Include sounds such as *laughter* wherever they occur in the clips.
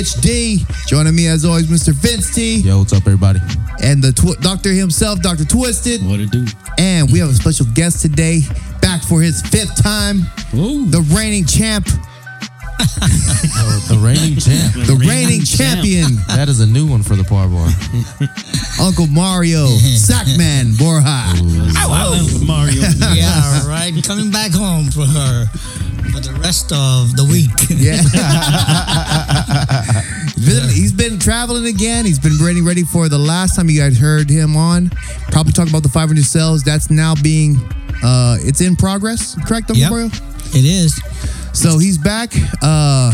Rich D. Joining me, as always, Mr. Vince T. Yo, what's up, everybody? And the tw- doctor himself, Dr. Twisted. What it do? And we have a special guest today, back for his fifth time, Ooh. the reigning champ, The reigning champ. the reigning champion, That is a new one for the par bar. Uncle Mario, Sakman Borja. Silent Mario. *laughs* yeah, right. Coming back home for her for the rest of the week. *laughs* Yeah. *laughs* he's, he's been traveling again. He's been ready, ready for the last time you guys heard him on. Probably talking about the 500 Sails. That's now being, uh, it's in progress, correct, Yep. Mario? It is. So he's back. Uh,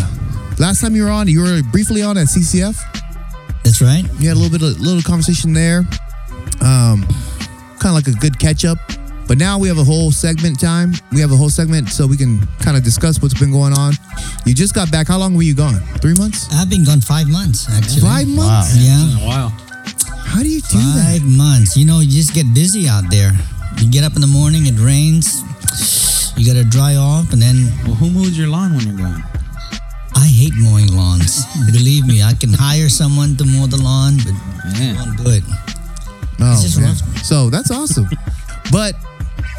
last time you were on, you were briefly on at CCF. That's right. You had a little bit of little conversation there. Um, kind of like a good catch up. But now we have a whole segment time. We have a whole segment so we can kind of discuss what's been going on. You just got back. How long were you gone? Three months? I've been gone five months actually. Five months? Yeah, Wow. How do you do that? five months. You know, you just get busy out there. You get up in the morning, it rains. You got to dry off, and then Well, who mows your lawn when you're gone? I hate mowing lawns. *laughs* Believe me, I can hire someone to mow the lawn, but I Yeah. won't do it. Oh, It's just rough. So that's awesome. *laughs* but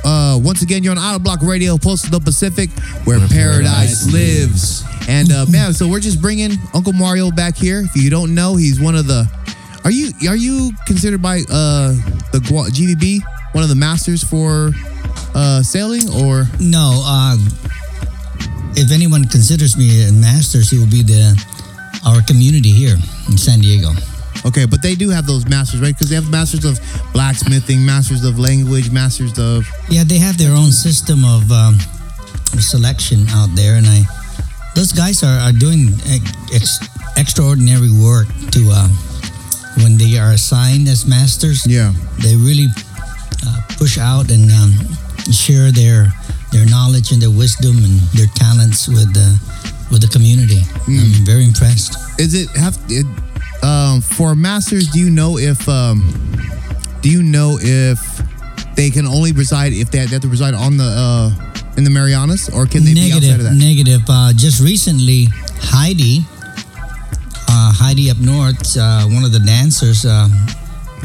uh, once again, you're on Out of Block Radio, Postal the Pacific, where, paradise, paradise lives. And uh, man, so we're just bringing Uncle Mario back here. If you don't know, he's one of the. Are you are you considered by uh, the GVB one of the masters for uh, sailing or? No, uh, if anyone considers me a master, he will be the our community here in San Diego. Okay, but they do have those masters, right? Because they have masters of blacksmithing, masters of language, masters of. Yeah, they have their own system of, um, selection out there, and I those guys are, are doing ex- extraordinary work to uh, when they are assigned as masters. Yeah. they really uh, push out and um, share their their knowledge and their wisdom and their talents with the with the community. I'm very impressed. Is it have it, um, for masters? Do you know if um, do you know if they can only reside if they, they have to reside on the uh, in the Marianas or can they be outside of that? negative. Uh, just recently, Heidi, uh, Heidi up north, uh, one of the dancers, um,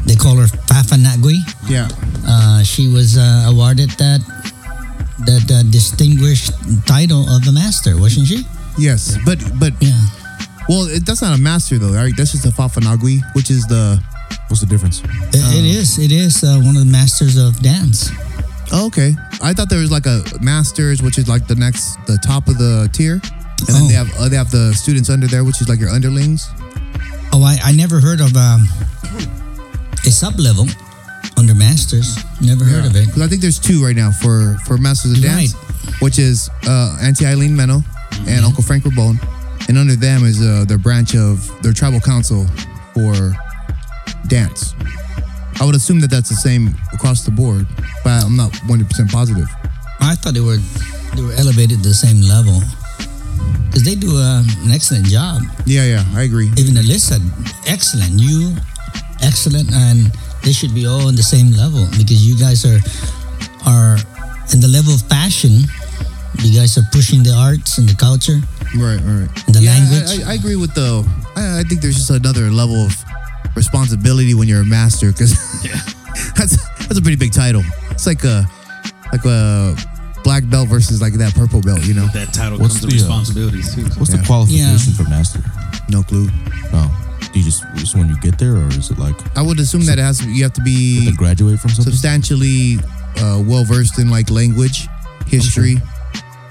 they call her Fafanagui. yeah. Uh, she was uh, awarded that that uh, distinguished title of the master, wasn't she? Yes, but but Yeah. Well, it, that's not a master though, right? That's just a fafanagui, which is the What's the difference? It, it is. It is uh, one of the masters of dance. oh, okay. I thought there was like a masters, which is like the next the top of the tier, and then Oh. they have uh, they have the students under there, which is like your underlings. Oh, I, I never heard of um, a sub level under masters. Never heard of it. Because I think there's two right now for for Masters of Dance, which is uh, Auntie Eileen Meno and Uncle Frank Rabon, and under them is uh, their branch of their tribal council for dance. I would assume that that's the same across the board, but I'm not 100% positive. I thought they were they were elevated to the same level because they do uh, an excellent job. Yeah, yeah, I agree. Even Alyssa, excellent. You, excellent, and they should be all on the same level because you guys are are in the level of passion. You guys are pushing the arts and the culture Right, right. the yeah, language. I, I, I agree with the. I, I think there's just another level of responsibility when you're a master because *laughs* that's that's a pretty big title. It's like a like a black belt versus like that purple belt. You know, That title What's comes with the, uh, responsibilities too. What's Yeah. the qualification for master? no clue. No. Do you just, just when you get there, or is it like I would assume that it has you have to you have be to graduate from something? substantially uh, well versed in like language, history.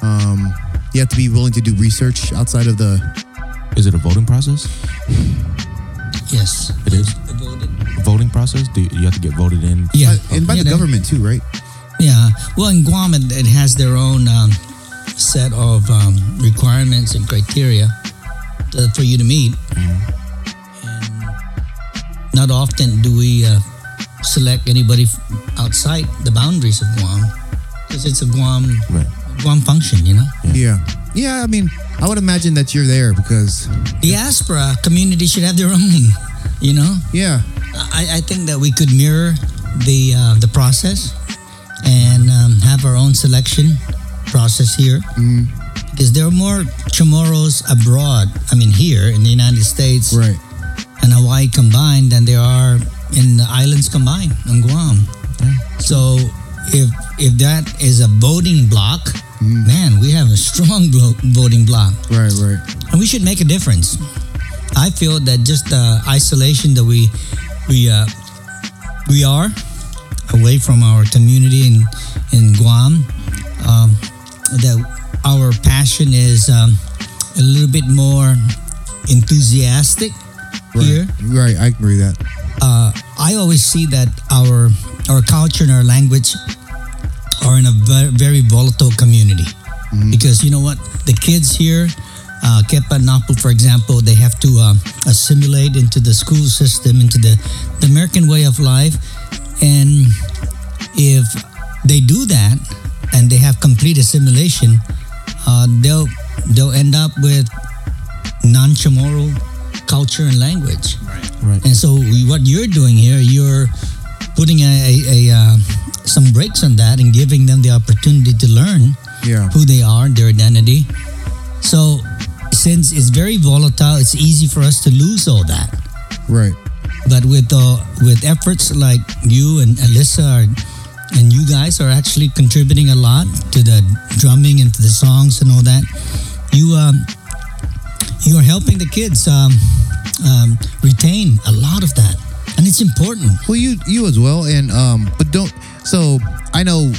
Um, you have to be willing to do research outside of the. Is it a voting process? yes. It is. Voted. A voting process? Do you, you have to get voted in? Yeah. uh, and by Yeah, the government too, right? Yeah. Well, in Guam, it, it has their own um, set of um, requirements and criteria to, for you to meet. And not often do we uh, select anybody outside the boundaries of Guam because it's a Guam Right. Guam function, you know. Yeah. Yeah, I mean, I would imagine that you're there because, the Diaspora community should have their own, you know. yeah, I, I think that we could mirror the uh, the process and uh, have our own selection process here because there are more Chamorros abroad. I mean, here in the United States Right. and Hawaii combined than there are in the islands combined on Guam. So if if that is a voting block, man, we have a strong blo- voting block, Right. Right. and we should make a difference. I feel that just the isolation that we we uh, we are away from our community in in Guam, um, that our passion is um, a little bit more enthusiastic Right. here Right. I agree with that. uh, I always see that our our culture and our language are in a very, very volatile community because you know what the kids here uh, Kepa Napu, for example, they have to um, assimilate into the school system, into the, the American way of life. And if they do that and they have complete assimilation, uh, they'll, they'll end up with non Chamorro culture and language. Right. right. And so what you're doing here, you're putting a, a, a uh, some breaks on that and giving them the opportunity to learn Yeah. who they are, their identity. So since it's very volatile, it's easy for us to lose all that. Right. But with uh, with efforts like you and Alyssa are, and you guys are actually contributing a lot to the drumming and to the songs and all that, you um, you are helping the kids um, um, retain a lot of that, and it's important. Well, you you as well, and um, but don't. So I know,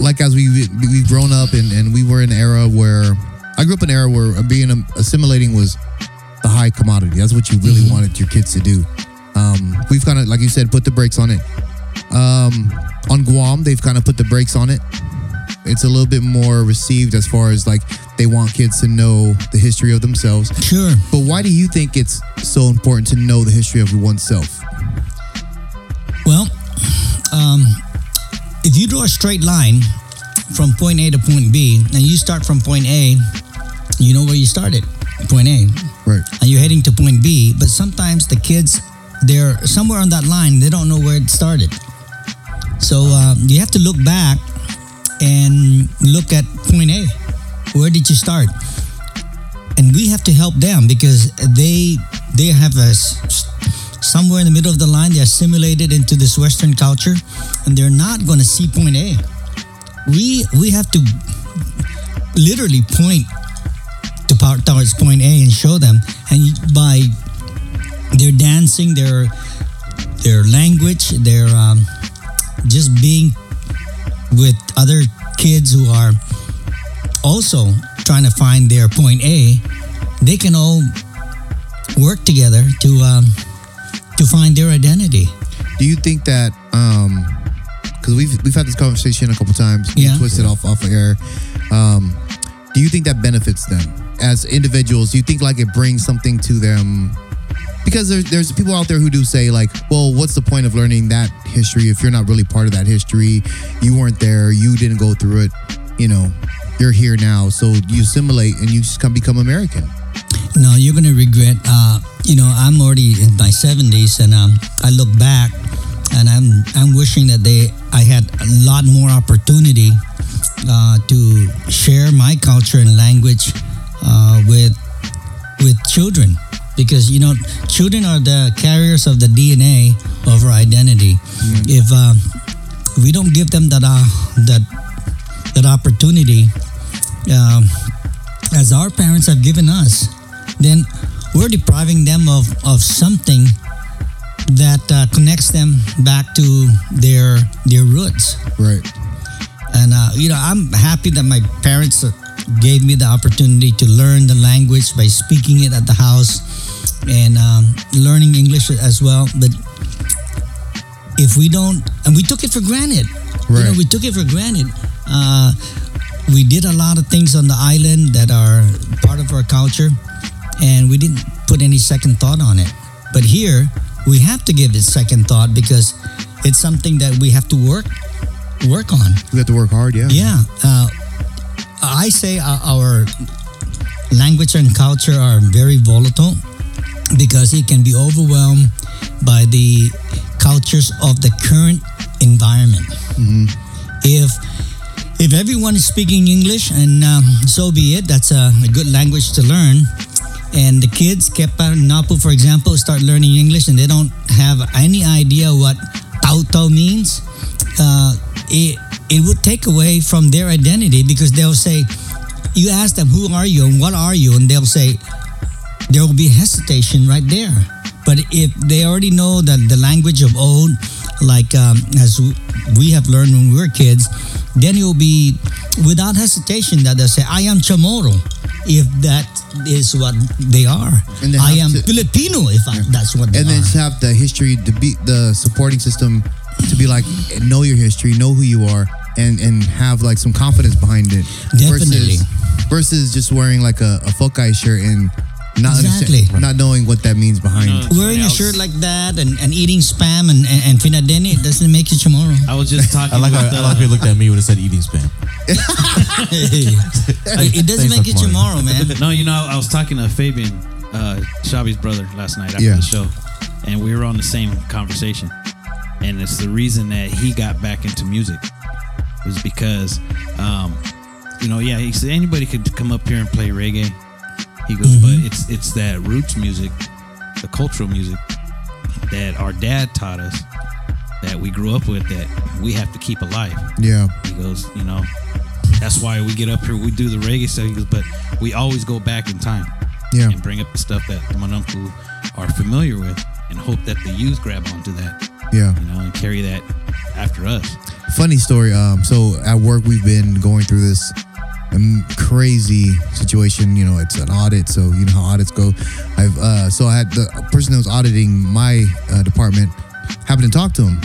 like as we we've grown up and and we were in an era where I grew up in an era where being assimilating was the high commodity. That's what you really wanted your kids to do. Um, we've kind of, like you said, put the brakes on it. Um, on Guam, they've kind of put the brakes on it. It's a little bit more received as far as like they want kids to know the history of themselves. Sure. But why do you think it's so important to know the history of oneself? Well, um, if you draw a straight line from point A to point B, and you start from point A, you know where you started, point A, Right. and you're heading to point B. But sometimes the kids, they're somewhere on that line, they don't know where it started. So um, you have to look back and look at point A. Where did you start? And we have to help them because they they have a somewhere in the middle of the line. They're assimilated into this Western culture, and they're not going to see point A. We we have to literally point to power towards point A and show them, and by their dancing, their their language, their um, just being with other kids who are also trying to find their point A, they can all work together to um, to find their identity. Do you think that um because we've we've had this conversation a couple times, Yeah. twisted off off air. Um, do you think that benefits them as individuals? Do you think like it brings something to them? Because there's there's people out there who do say like, well, what's the point of learning that history if you're not really part of that history? You weren't there, you didn't go through it. You know, you're here now, so you assimilate and you just come become American. No, you're gonna regret. Uh, you know, I'm already in my 70s, and um, I look back, and I'm I'm wishing that they I had a lot more opportunity uh, to share my culture and language uh, with with children, because you know, children are the carriers of the DNA of our identity. If uh, we don't give them that uh, that that opportunity. Um, as our parents have given us, then we're depriving them of, of something that uh, connects them back to their their roots. Right. And uh, you know, I'm happy that my parents uh, gave me the opportunity to learn the language by speaking it at the house and um, learning English as well. But if we don't, and we took it for granted, you know, Right. we took it for granted. Uh, we did a lot of things on the island that are part of our culture, and we didn't put any second thought on it. But here, we have to give it second thought because it's something that we have to work work on. We have to work hard. Yeah. Yeah, uh, I say our language and culture are very volatile because it can be overwhelmed by the cultures of the current environment. if if everyone is speaking English, and um, so be it. That's a, a good language to learn. And the kids, Kepa Napu, for example, start learning English, and they don't have any idea what tau tau means. Uh, it it would take away from their identity because they'll say, you ask them who are you and what are you, and they'll say there will be hesitation right there. But if they already know that the language of old, like um, as we have learned when we were kids, then it will be without hesitation that they'll say, I am Chamorro, if that is what they are. And they I am to- Filipino, if I, that's what they and then are. just have the history to be the supporting system to be like know your history, know who you are, and and have like some confidence behind it. Definitely. Versus, versus just wearing like a, a guy shirt and not Exactly. understand, not knowing what that means behind. No. it. Wearing a I was- shirt like that and, and eating spam and, and, and finadene, it doesn't make you Chamorro. I was just talking I like about how, I like how you looked at me when it said eating spam. *laughs* it doesn't make you Mark. Chamorro, man. *laughs* No, you know, I was talking to Fabian, uh, Shabby's brother, last night after Yeah. the show, and we were on the same conversation. And it's the reason that he got back into music was because, um, you know, yeah, he said anybody could come up here and play reggae. He goes, but it's it's that roots music, the cultural music that our dad taught us, that we grew up with, that we have to keep alive. Yeah, He goes, you know, that's why we get up here, we do the reggae stuff. He goes, but we always go back in time yeah, and bring up the stuff that the Manumku are familiar with and hope that the youth grab onto that, yeah. you know, and carry that after us. Funny story. Um, so at work we've been going through this um, crazy situation. You know, it's an audit, so you know how audits go. I've uh, so I had the person that was auditing my uh, department happened to talk to him,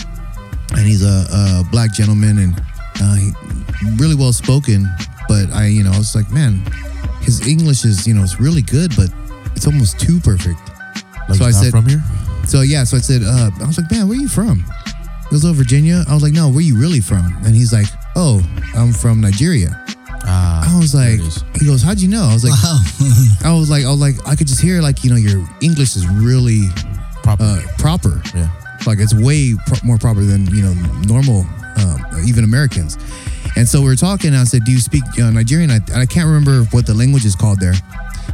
and he's a, a black gentleman and uh, he, really well spoken. But I, you know, I was like, man, his English is you know it's really good, but it's almost too perfect. Like So I said- from here. So yeah, so I said, uh, I was like, man, where are you from? He goes, oh, Virginia. I was like, no, where are you really from? And he's like, oh, I'm from Nigeria. Ah, I was like, he goes, how'd you know? I was like, Wow. *laughs* I was like, I was like, I could just hear like, you know, your English is really proper. uh, proper. yeah. Like it's way pro- more proper than you know normal, um, even Americans. And so we were talking. And I said, "Do you speak uh, Nigerian?" I, I can't remember what the language is called there.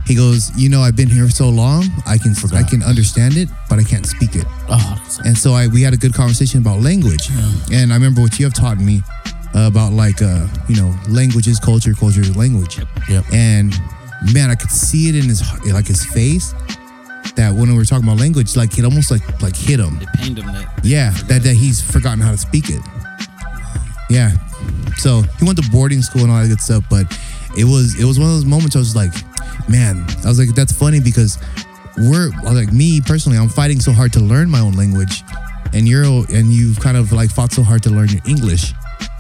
He goes, "You know, I've been here so long. I can I can understand it, but I can't speak it." Oh, And so I we had a good conversation about language. And I remember what you have taught me uh, about like uh, you know languages, culture, culture, language. Yep. And man, I could see it in his like his face that when we were talking about language, like it almost like like hit him. It pained him that. Yeah, that that he's forgotten how to speak it. Yeah. So he went to boarding school and all that good stuff, but it was it was one of those moments I was like, man, I was like, that's funny because we're like me personally, I'm fighting so hard to learn my own language, and you're and you've kind of like fought so hard to learn your English,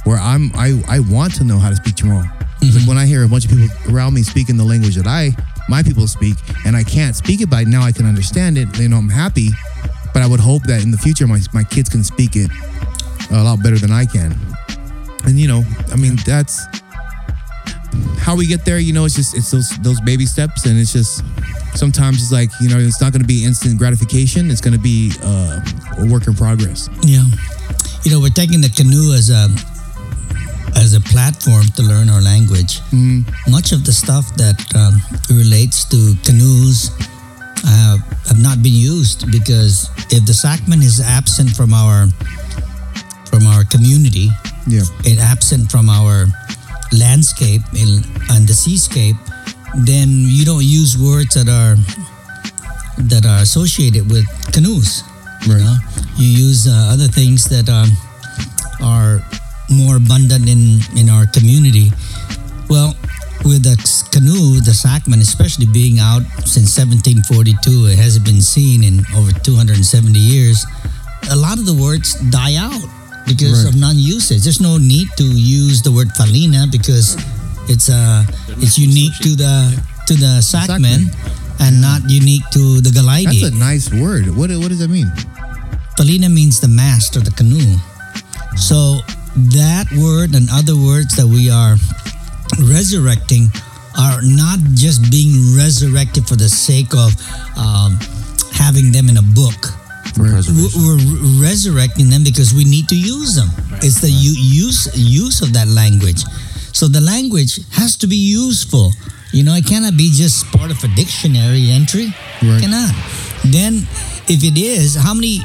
where I'm I I want to know how to speak Chamorro. It's like when I hear a bunch of people around me speaking the language that I my people speak, and I can't speak it, but now I can understand it. You know, I'm happy, but I would hope that in the future my my kids can speak it a lot better than I can. And you know, I mean, that's how we get there. You know, it's just it's those those baby steps, and it's just sometimes it's like you know, it's not going to be instant gratification. It's going to be uh, a work in progress. Yeah. You know, we're taking the canoe as a as a platform to learn our language. Much of the stuff that um, relates to canoes uh, have not been used because if the Sakman is absent from our from our community, Yeah, it absent from our landscape in, and the seascape, then you don't use words that are that are associated with canoes. You know, you use uh, other things that um, are more abundant in in our community. Well, with the canoe, the Sakman, especially being out since 1742, it hasn't been seen in over 270 years. A lot of the words die out because Right. of non-usage. There's no need to use the word falina because it's uh it's unique to the to the Sakman and not unique to the Galaidi. that's a nice word. What what does that mean? Falina means the mast or the canoe. So that word and other words that we are resurrecting are not just being resurrected for the sake of um, having them in a book. Right. we're, resurrecting them because we need to use them. It's the u- use use of that language. So the language has to be useful. You know, it cannot be just part of a dictionary entry. Right. Cannot. Then, if it is, how many?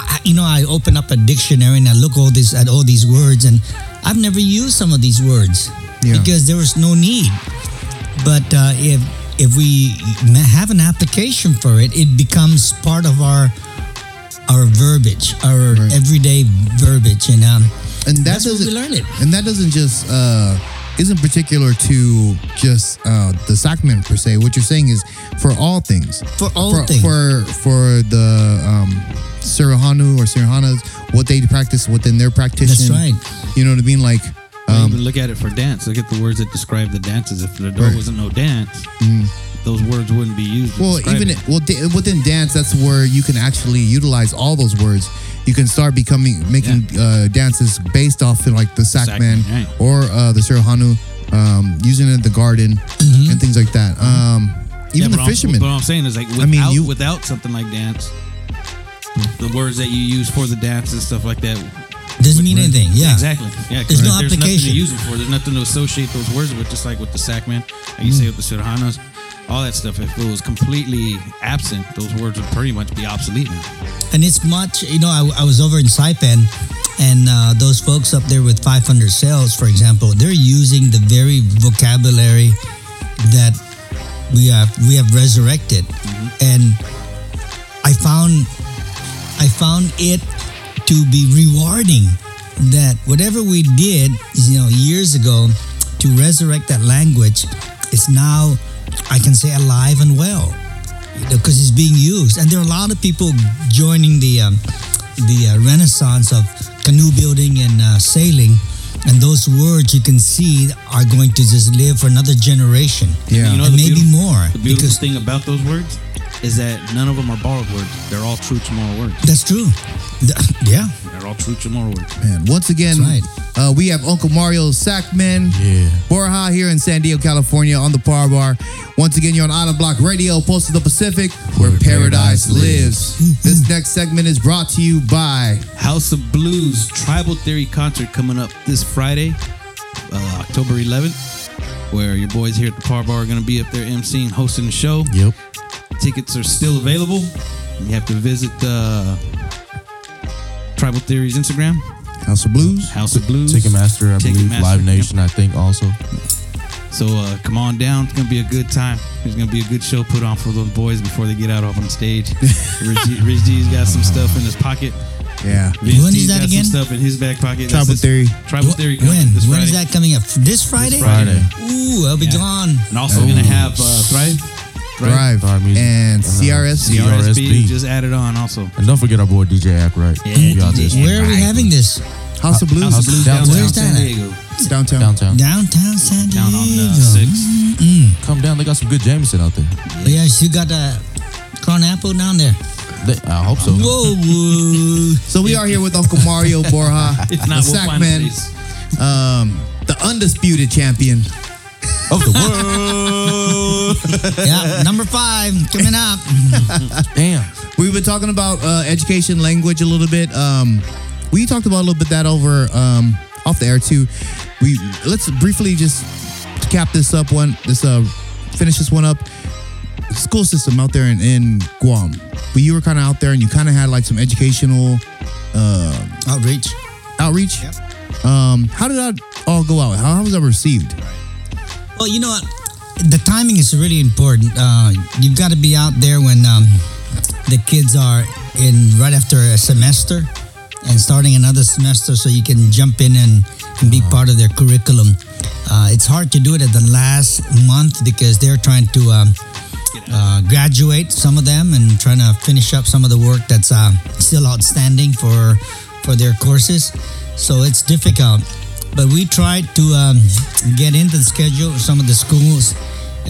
I, you know, I open up a dictionary and I look all this at all these words, and I've never used some of these words Yeah. because there was no need. But uh, if if we have an application for it, it becomes part of our our verbiage, our Right. everyday verbiage, and um, and that that's where we doesn't learn it. and that doesn't just uh isn't particular to just uh the Sakman per se what you're saying is for all things For all for, things. for for the um Suruhanu or Suruhanas what they practice within their practice That's right. you know what I mean like um even look at it for dance. Look at the words that describe the dances. If there Right. wasn't no dance, those words wouldn't be used. well even it. it, well da- within dance that's where you can actually utilize all those words you can start becoming making uh, dances based off of like the Sakman Sakman, right. or uh, the Suruhanu um, using it in the garden Mm-hmm. and things like that um, even Yeah, the I'm- fishermen But what I'm saying is like without, I mean, you- without something like dance, the words that you use for the dance and stuff like that. Doesn't mean anything. Yeah. Exactly. Yeah. There's no there's nothing application. to use them for. There's nothing to associate those words with. Just like with the Sakman, like you say with the Suruhanos, all that stuff. If it was completely absent, those words would pretty much be obsolete now. And it's much, you know, I, I was over in Saipan and uh, those folks up there with 500 Sails, for example, they're using the very vocabulary that we have we have resurrected. And I found I found it to be rewarding that whatever we did, you know, years ago to resurrect that language is now I can say alive and well because it's being used, and there are a lot of people joining the um, the uh, renaissance of canoe building and uh, sailing, and those words you can see are going to just live for another generation, Yeah. You know and maybe more. The beautiful Because thing about those words is that none of them are borrowed words. They're all true Chamorro words. that's true. Th- Yeah, They're all true Chamorro words. Man, once again, That's uh, we have Uncle Mario Sakman, Yeah. Borja here in San Diego, California, on the Par Bar. Once again, you're on Island Block Radio, Post of the Pacific, where, Where paradise, paradise lives. this next segment is brought to you by House of Blues Tribal Theory concert coming up this Friday, uh, October 11th, where your boys here at the Par Bar are going to be up there emceeing, hosting the show. Yep. Tickets are still available. You have to visit uh, Tribal Theory's Instagram, House of Blues. House of Blues. Ticketmaster, I believe. Ticketmaster, Live yep. Nation, I think, also. So uh, come on down. It's gonna be a good time. There's gonna be a good show put on for those boys before they get out off on the stage. *laughs* Rich, G, Rich G's got some stuff in his pocket. Yeah. Vince When is G's that got again? Some stuff in his back pocket. Tribal That's this- Theory. Tribal Theory. when concert This when is that coming up? This Friday? Friday. Ooh, I'll be Oh. gone. And also gonna have uh, Thrive. Drive. Thrive Music. And And, uh, CRSC. CRSC. CRSB just added on also. And don't forget our boy DJ Ackright. Yeah, be out DJ. Where are we having this? House of Blues. House of Blues Downtown. downtown Where's San that at? Diego. Downtown. Downtown. Downtown San Diego. Down on the six. Come down. They got some good Jameson out there. Yeah, you got a corn apple down there. They, I hope so. Whoa, whoa. *laughs* So we are here with Uncle Mario Borja, *laughs* the not, we'll find a Sakman, um, the undisputed champion. Of the world. *laughs* yeah, number five coming up. Damn. We've been talking about uh, education, language a little bit. Um, we talked about a little bit that over um, off the air too. We let's briefly just cap this up one. This uh, finish this one up. School system out there in, in Guam. But you were kind of out there and you kind of had like some educational uh, Outreach. outreach. Um, how did that all go out? How, how was that received? Well, you know what? The timing is really important. Uh, you've got to be out there when um, the kids are in right after a semester and starting another semester so you can jump in and, and be part of their curriculum. Uh, it's hard to do it at the last month because they're trying to um, uh, graduate some of them and trying to finish up some of the work that's uh, still outstanding for for their courses. So it's difficult. But we tried to um, get into the schedule of some of the schools,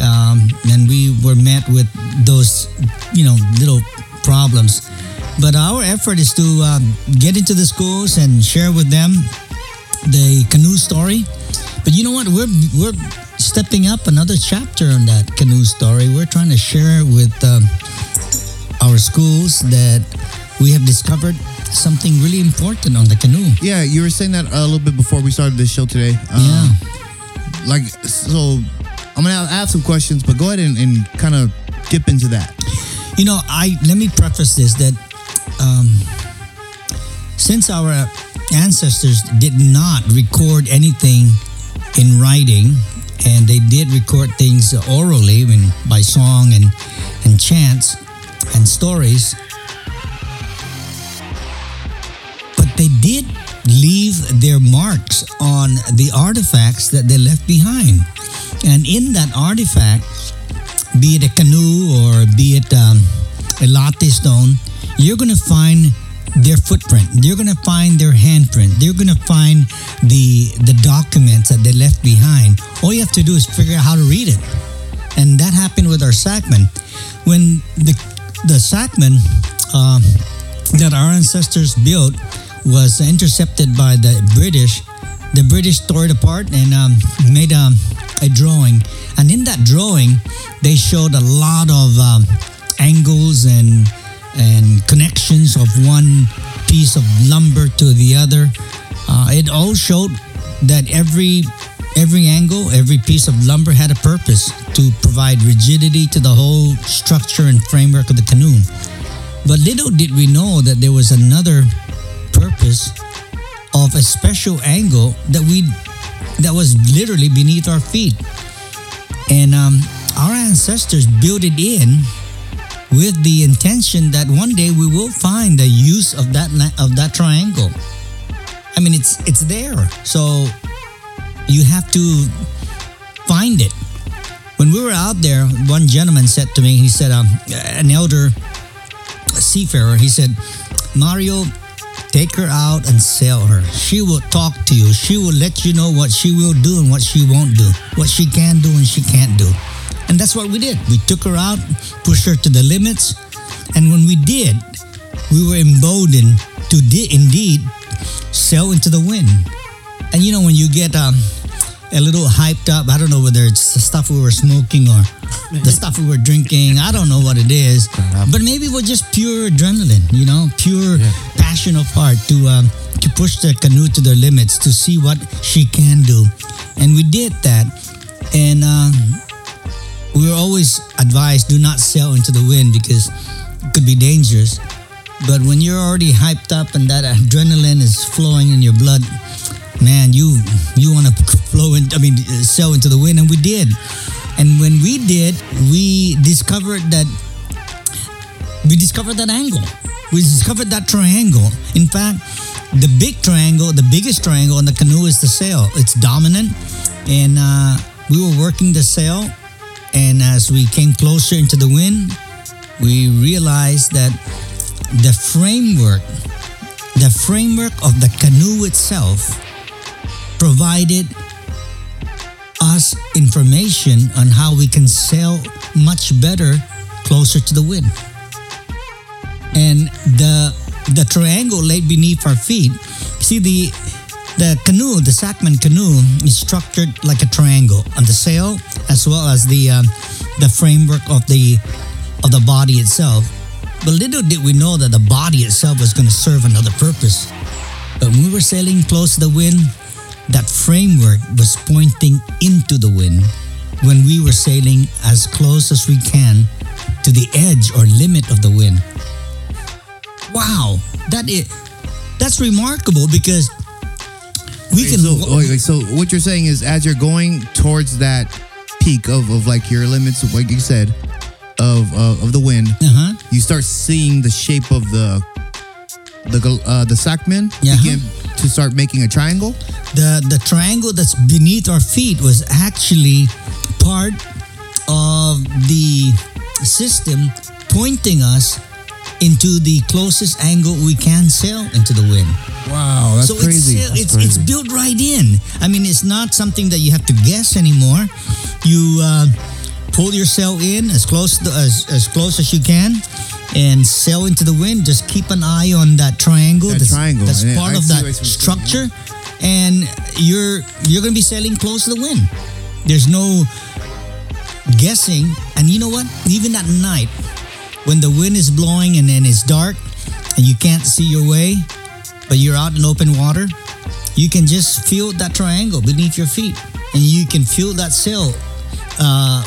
um, and we were met with those, you know, little problems. But our effort is to um, get into the schools and share with them the canoe story. But you know what? We're we're stepping up another chapter on that canoe story. We're trying to share with um, our schools that we have discovered something really important on the canoe. Yeah, you were saying that a little bit before we started this show today. Um, Yeah. Like, so I'm gonna ask some questions, but go ahead and, and kind of dip into that. You know, I let me preface this that um, since our ancestors did not record anything in writing, and they did record things orally, I mean, by song and and chants and stories, they did leave their marks on the artifacts that they left behind, and in that artifact be it a canoe or be it um, a latte stone, you're going to find their footprint. You're going to find their handprint. You're going to find the the documents that they left behind. All you have to do is figure out how to read it, and that happened with our Sakman. When the the Sakman uh, that our ancestors built was intercepted by the British, the British tore it apart and um, made a, a drawing. And in that drawing, they showed a lot of um, angles and and connections of one piece of lumber to the other. Uh, it all showed that every every angle, every piece of lumber had a purpose to provide rigidity to the whole structure and framework of the canoe. But little did we know that there was another purpose of a special angle that we that was literally beneath our feet. And um, our ancestors built it in with the intention that one day we will find the use of that of that triangle. I mean, it's it's there, so you have to find it. When we were out there, one gentleman said to me, he said, um, an elder seafarer, he said, Mario, take her out and sail her. She will talk to you. She will let you know what she will do and what she won't do, what she can do and she can't do. And that's what we did. We took her out, pushed her to the limits, and when we did, we were emboldened to di- indeed sail into the wind. And you know, when you get um, a little hyped up, I don't know whether it's the stuff we were smoking or the stuff we were drinking, I don't know what it is, but maybe it was just pure adrenaline, you know, pure passion of heart to um, to push the canoe to their limits to see what she can do, and we did that, and um, we were always advised do not sail into the wind because it could be dangerous. But when you're already hyped up and that adrenaline is flowing in your blood, man, you you want to *laughs* flow in. I mean, uh, sail into the wind, and we did. And when we did, we discovered that we discovered that angle. We discovered that triangle. In fact, the big triangle, the biggest triangle on the canoe is the sail. It's dominant, and uh, we were working the sail. And as we came closer into the wind, we realized that the framework, the framework of the canoe itself, provided us information on how we can sail much better closer to the wind. And the the triangle laid beneath our feet. See the the canoe, the Sakman canoe, is structured like a triangle on the sail as well as the um, the framework of the of the body itself. But little did we know that the body itself was going to serve another purpose. But when we were sailing close to the wind, that framework was pointing into the wind when we were sailing as close as we can to the edge or limit of the wind. Wow, that is that's remarkable because we can so, so what you're saying is, as you're going towards that peak of, of like your limits, like you said, of uh, of the wind, uh-huh. you start seeing the shape of the the uh, the Sakman Yeah. begin to start making a triangle. the the triangle that's beneath our feet was actually part of the system pointing us into the closest angle we can sail into the wind. Wow, that's so crazy. it's it's it's built right in. I mean, it's not something that you have to guess anymore. You uh, pull your sail in as close to, as as close as you can, and sail into the wind. Just keep an eye on that triangle. That that's, triangle. That's Yeah, part I of that saying, structure, and you're you're gonna be sailing close to the wind. There's no guessing. And you know what? Even at night, when the wind is blowing and then it's dark, and you can't see your way, but you're out in open water, you can just feel that triangle beneath your feet, and you can feel that sail. Uh,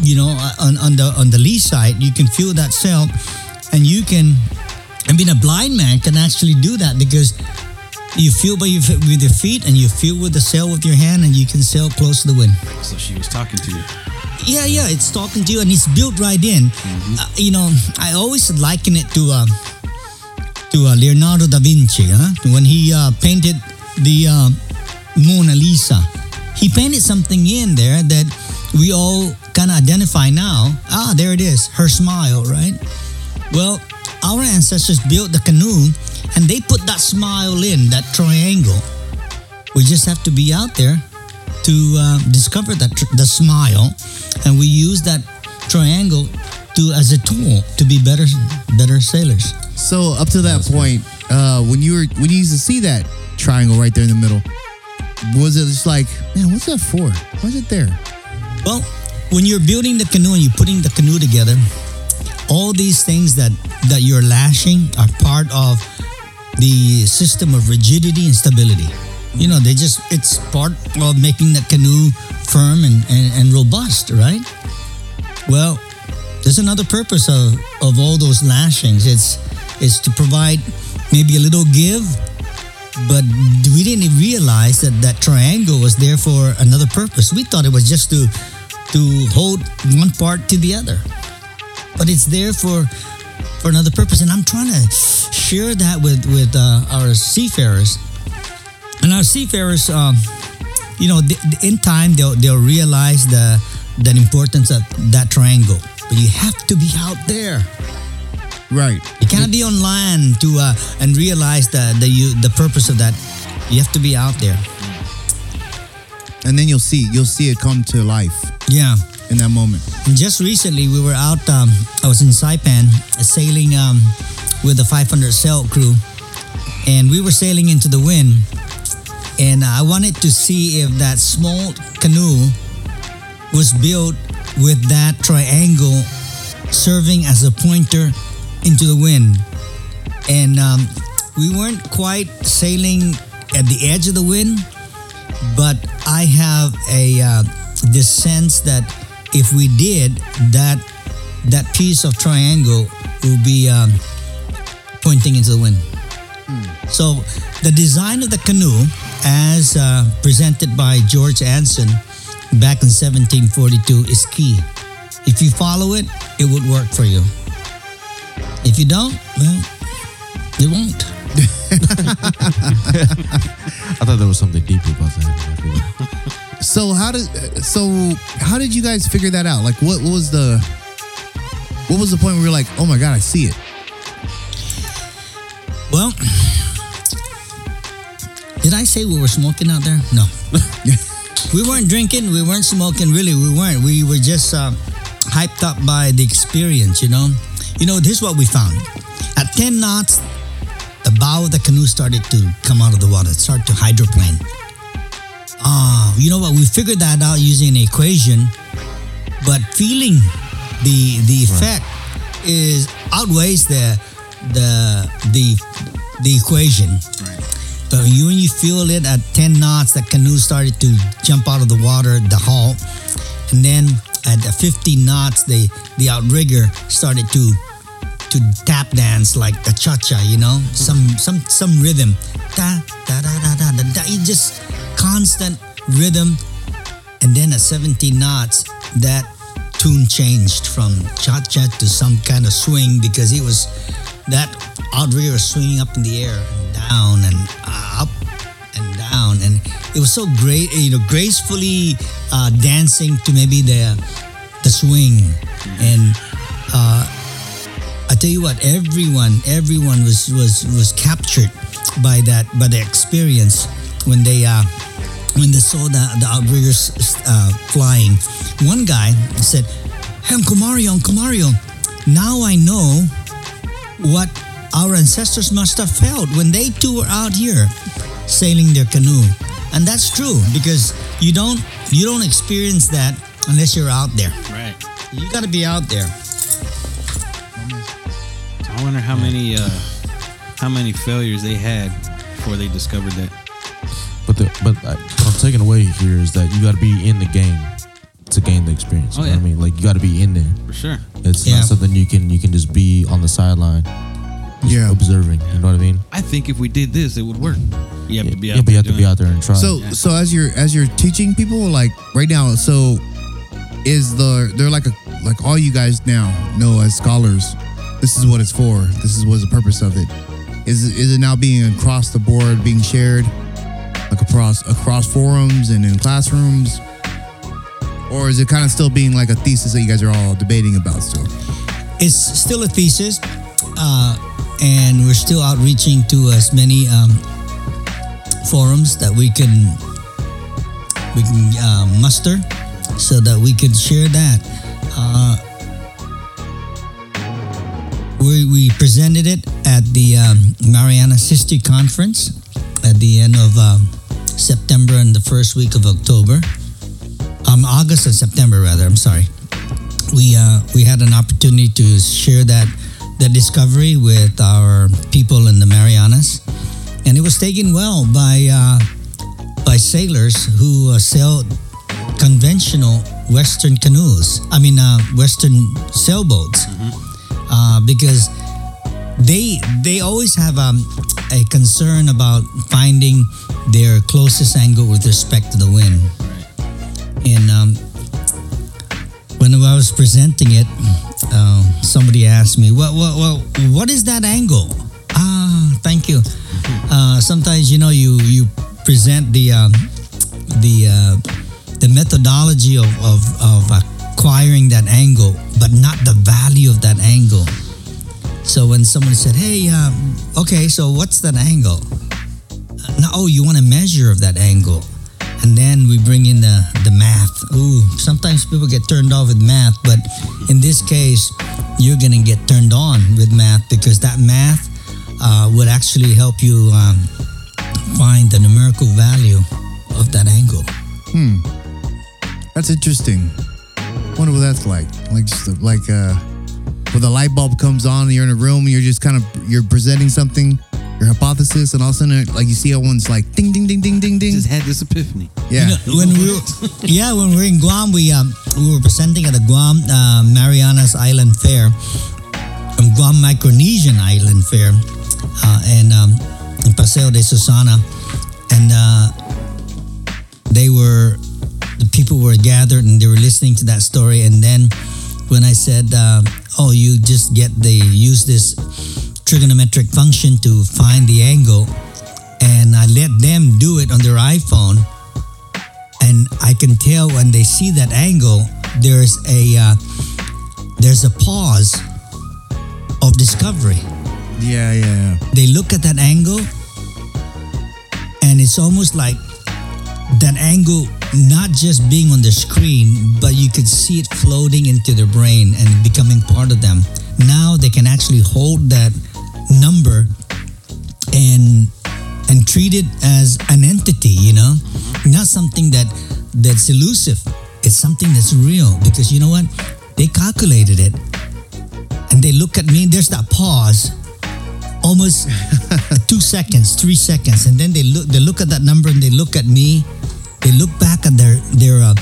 you know, on, on the on the lee side, you can feel that sail, and you can. I mean, a blind man can actually do that because you feel by your, with your feet, and you feel with the sail with your hand, and you can sail close to the wind. So she was talking to you. Yeah, yeah, it's talking to you and it's built right in. Uh, you know, I always liken it to uh, to uh, Leonardo da Vinci, huh? When he uh, painted the uh, Mona Lisa, he painted something in there that we all kind of identify now. Ah, there it is, her smile, right? Well, our ancestors built the canoe and they put that smile in, that triangle. We just have to be out there to uh, discover that tr- the smile, and we use that triangle to as a tool to be better better sailors. So up to that point, uh, when you were when you used to see that triangle right there in the middle, was it just like, man, what's that for? Why's it there? Well, when you're building the canoe and you're putting the canoe together, all these things that that you're lashing are part of the system of rigidity and stability. You know, they just it's part of making the canoe firm and, and, and robust, right? Well, there's another purpose of, of all those lashings. It's it's to provide maybe a little give, but we didn't realize that that triangle was there for another purpose. We thought it was just to to hold one part to the other, but it's there for for another purpose. And I'm trying to share that with with uh, our seafarers, and our seafarers, um, you know, th- in time they'll they'll realize the the importance of that triangle. But you have to be out there. Right. You cannot be on land to uh, and realize the the you, the purpose of that. You have to be out there. And then you'll see you'll see it come to life Yeah. in that moment. And just recently, we were out. Um, I was in Saipan sailing um, with the 500 sail crew, and we were sailing into the wind. And I wanted to see if that small canoe was built with that triangle serving as a pointer into the wind. And um, we weren't quite sailing at the edge of the wind, but I have a uh, this sense that if we did that, that piece of triangle will be um, pointing into the wind. So the design of the canoe, as uh, presented by George Anson back in 1742, is key. If you follow it, it would work for you. If you don't, well, it won't. *laughs* I thought there was something deeper about that. So how did so how did you guys figure that out? Like what, what was the what was the point where you're like, oh my god, I see it? Well, did I say we were smoking out there? No. *laughs* we weren't drinking, we weren't smoking, really, we weren't. We were just uh, hyped up by the experience, you know? You know, this is what we found. At 10 knots, the bow of the canoe started to come out of the water, it started to hydroplane. Ah, you know what? We figured that out using an equation, but feeling the the effect is outweighs the the the the equation. But when you feel it at 10 knots, that canoe started to jump out of the water, the hull, and then at 15 knots, the the outrigger started to to tap dance like the cha cha, you know, some some some rhythm, da da da da da da. da. It just constant rhythm, and then at 17 knots, that tune changed from cha cha to some kind of swing because it was that outrigger was swinging up in the air and down, and it was so great, you know, gracefully uh, dancing to maybe the the swing and. Uh, I tell you what, everyone, everyone was was was captured by that by the experience when they uh when they saw the the outriggers uh, flying. One guy said, "Hey, Uncle Mario, Uncle Mario, now I know what our ancestors must have felt when they too were out here sailing their canoe." And that's true because you don't you don't experience that unless you're out there. Right. You got to be out there. I wonder how many uh, how many failures they had before they discovered that. But the, but I, what I'm taking away here is that you got to be in the game to gain the experience. Oh, you know what I mean? Like you got to be in there. For sure. It's Yeah. not something you can you can just be on the sideline Yeah. observing. You know what I mean? I think if we did this, it would work. You have to be out yeah, but you have to be it. out there and try. So so as you're as you're teaching people like right now, so is the they're like a like all you guys now know as scholars, this is what it's for. This is what's the purpose of it. Is is it now being across the board, being shared like across across forums and in classrooms? Or is it kind of still being like a thesis that you guys are all debating about still? It's still a thesis, uh, and we're still outreaching to as many um, forums that we can we can uh, muster, so that we can share that. Uh, we, we presented it at the um, Marianas History Conference at the end of um, September and the first week of October. Um, August and September, rather. I'm sorry we uh, we had an opportunity to share that the discovery with our people in the Marianas, and it was taken well by uh, by sailors who uh, sailed conventional Western canoes. I mean, uh, Western sailboats, uh, because they they always have um, a concern about finding their closest angle with respect to the wind, and um, when I was presenting it, uh, somebody asked me, "What, what, what, what is that angle?" Ah, thank you. Uh, sometimes you know you you present the um, the uh, the methodology of, of of acquiring that angle, but not the value of that angle. So when someone said, "Hey, um, okay, so what's that angle?" Uh, oh, you want a measure of that angle and then we bring in the the math. Ooh, sometimes people get turned off with math, but in this case, you're gonna get turned on with math because that math uh, would actually help you um, find the numerical value of that angle. Hmm. That's interesting. Wonder what that's like. Like just like uh where the light bulb comes on and you're in a room and you're just kind of you're presenting something, your hypothesis, and all of a sudden like you see everyone's like ding ding ding ding ding ding. Just had this epiphany. Yeah. You know, *laughs* when we were, yeah, when we were in Guam, we um, we were presenting at the Guam uh, Marianas Island Fair, um, Guam Micronesian Island Fair, uh, and um, in Paseo de Susana, and uh, they were the people were gathered and they were listening to that story, and then when I said, uh, "Oh, you just get the use this trigonometric function to find the angle," and I let them do it on their iPhone. And I can tell when they see that angle, there's a uh, there's a pause of discovery. Yeah, yeah. They look at that angle, and it's almost like that angle not just being on the screen, but you could see it floating into their brain and becoming part of them. Now they can actually hold that number and and treat it as an entity, you know, not something that that's elusive. It's something that's real because you know what? They calculated it, and they look at me. There's that pause, almost *laughs* two seconds, three seconds, and then they look. They look at that number and they look at me. They look back at their their uh,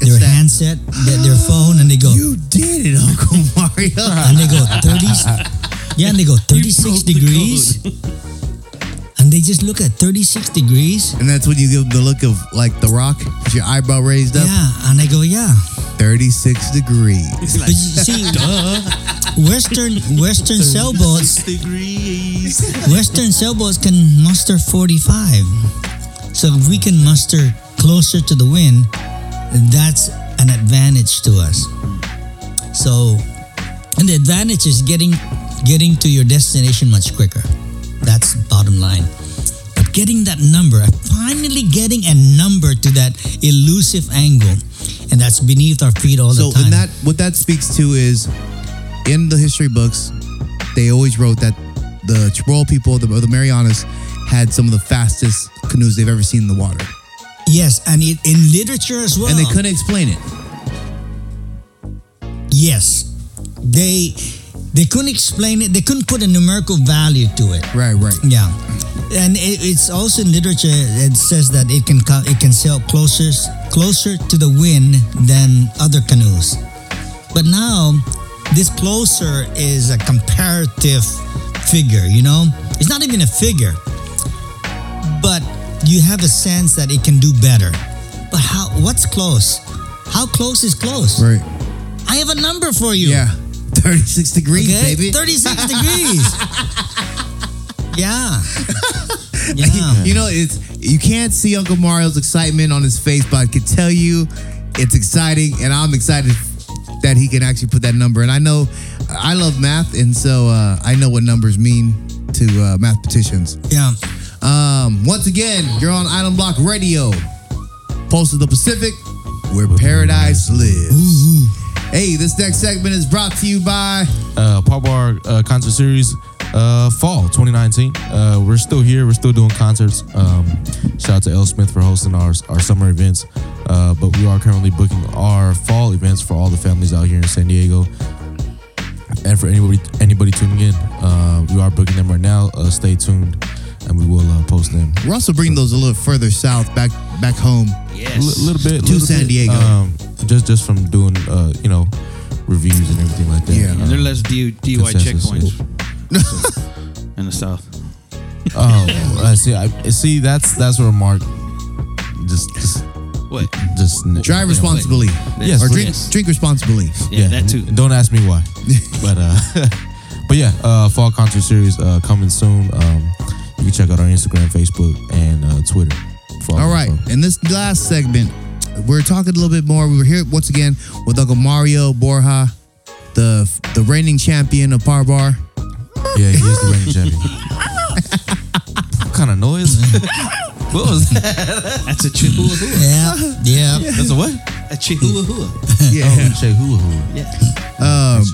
their that- handset, their, their phone, and they go You did it, Uncle *laughs* Mario. and they go 30 *laughs* yeah and they go 36 degrees and they just look at 36 degrees and that's when you give the look of like the rock with your eyebrow raised up. yeah and I go yeah 36 degrees. but you see *laughs* western western sailboats degrees. western sailboats can muster 45 so if we can muster closer to the wind that's an advantage to us. So and the advantage is getting getting to your destination much quicker. That's bottom line. But getting that number finally getting a number to that elusive angle and that's beneath our feet all So the time. and that what that speaks to is in the history books, they always wrote that the Chamorro people, the, the Marianas, had some of the fastest canoes they've ever seen in the water, yes and it, in literature as well and they couldn't explain it. Yes, they they couldn't explain it. They couldn't put a numerical value to it. Right, right. Yeah, and it, it's also in literature. It says that it can co- it can sail closer closer to the wind than other canoes. But now, this closer is a comparative figure. You know, it's not even a figure, but you have a sense that it can do better. But how? What's close? How close is close? Right. I have a number for you. Yeah. 36 degrees, Okay, baby. 36 *laughs* degrees. Yeah. *laughs* Yeah. You know, it's you can't see Uncle Mario's excitement on his face, but I can tell you it's exciting, and I'm excited that he can actually put that number. And I know I love math, and so uh, I know what numbers mean to uh, mathematicians. Yeah. Um, once again, you're on Island Block Radio, Pulse of the Pacific, where paradise lives. Hey, this next segment is brought to you by uh, Pop Bar uh, concert series uh, fall 2019. Uh, we're still here. We're still doing concerts. Um, shout out to L Smith for hosting our our summer events. Uh, but we are currently booking our fall events for all the families out here in San Diego. And for anybody anybody tuning in, uh, we are booking them right now. Uh, stay tuned, and we will uh, post them. We're also bringing those a little further south, back back home. A Yes. little bit To little San bit, Diego. um, just just from doing uh, you know reviews and everything like that. Yeah. And there are less D- DUI checkpoints in the south. *laughs* Oh, I see. I see. That's that's where Mark just just What? just Drive responsibly. Yes, or drink yes. drink responsibly. Yeah, that too. Don't ask me why, *laughs* but uh, *laughs* but yeah, uh, fall concert series uh, coming soon. Um, you can check out our Instagram, Facebook, and uh, Twitter. All right. info. In this last segment, we're talking a little bit more. We were here once again with Uncle Mario Borja, the the reigning champion of Par Bar. Yeah, he is the reigning champion. what kind of noise? *laughs* what was that? That's a chihuahua. Yeah. Yeah. That's a what? A chihuahua. *laughs* Yeah. Oh, say hula hula. Um,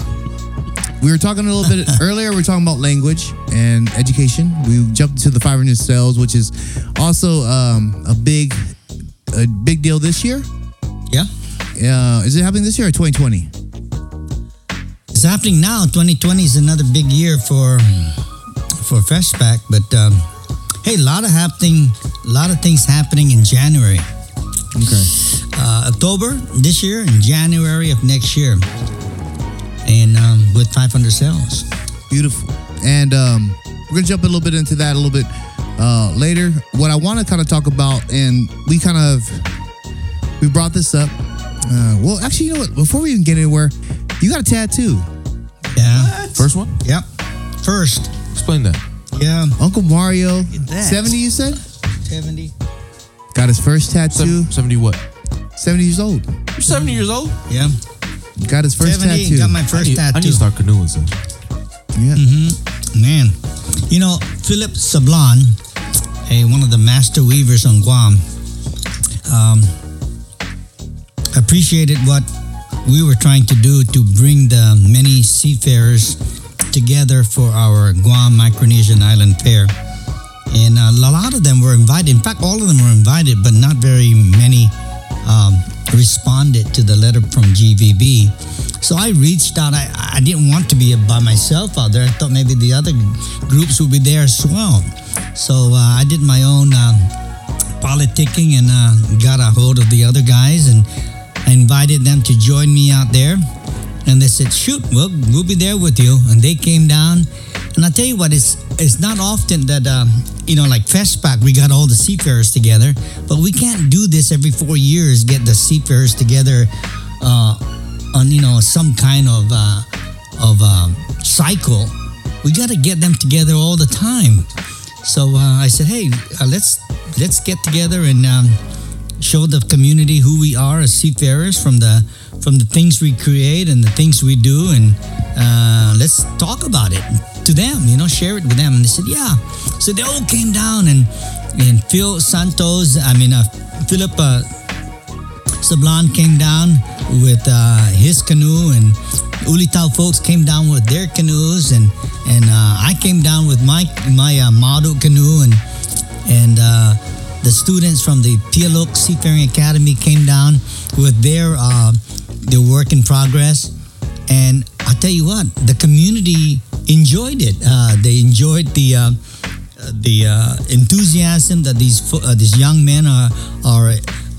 we were talking a little bit *laughs* earlier. We are talking about language and education. We jumped into the 500 Sails, which is also um, a big, a big deal this year. Yeah. Uh, is it happening this year or 2020? It's happening now. 2020 is another big year for for Festpac, but um, hey, a lot of happening, a lot of things happening in January, Okay. uh, October this year, and January of next year, and um, with 500 Sails. Beautiful. And um, we're gonna jump a little bit into that a little bit uh, later. What I want to kind of talk about, and we kind of we brought this up. Uh, well, actually, you know what? Before we even get anywhere, you got a tattoo. Yeah. First one? Yep. First. Explain that. Yeah. Uncle Mario, 70, you said? 70. Got his first tattoo, 70 what? 70 years old. You're 70 years old? Yeah. Got his first 70. tattoo. Got my I first need, I tattoo. need to start canoeing soon. yeah. Man, you know, Philip Sablan, a, one of the master weavers on Guam, um, appreciated what we were trying to do to bring the many seafarers together for our Guam Micronesian Island Fair. And a lot of them were invited. In fact, all of them were invited, but not very many um, responded to the letter from GVB. So I reached out. I, I didn't want to be by myself out there. I thought maybe the other groups would be there as well. So uh, I did my own um, politicking and uh, got a hold of the other guys and I invited them to join me out there. And they said, "Shoot, we'll we'll be there with you." And they came down. And I tell you what, it's it's not often that um, you know, like Festpac, we got all the seafarers together, but we can't do this every four years. Get the seafarers together uh, on you know some kind of uh, of um, cycle. We got to get them together all the time. So uh, I said, hey, uh, let's let's get together and um, show the community who we are as seafarers from the from the things we create and the things we do, and uh, let's talk about it to them. You know, share it with them. And they said, yeah. So they all came down and and Phil Santos, I mean, uh, Philip. Uh, Sablan came down with uh, his canoe, and Ulitau folks came down with their canoes, and and uh, I came down with my my uh, model canoe, and and uh, the students from the Pialok Seafaring Academy came down with their uh, their work in progress. And I tell you what, the community enjoyed it. Uh, they enjoyed the the enthusiasm that these these young men are are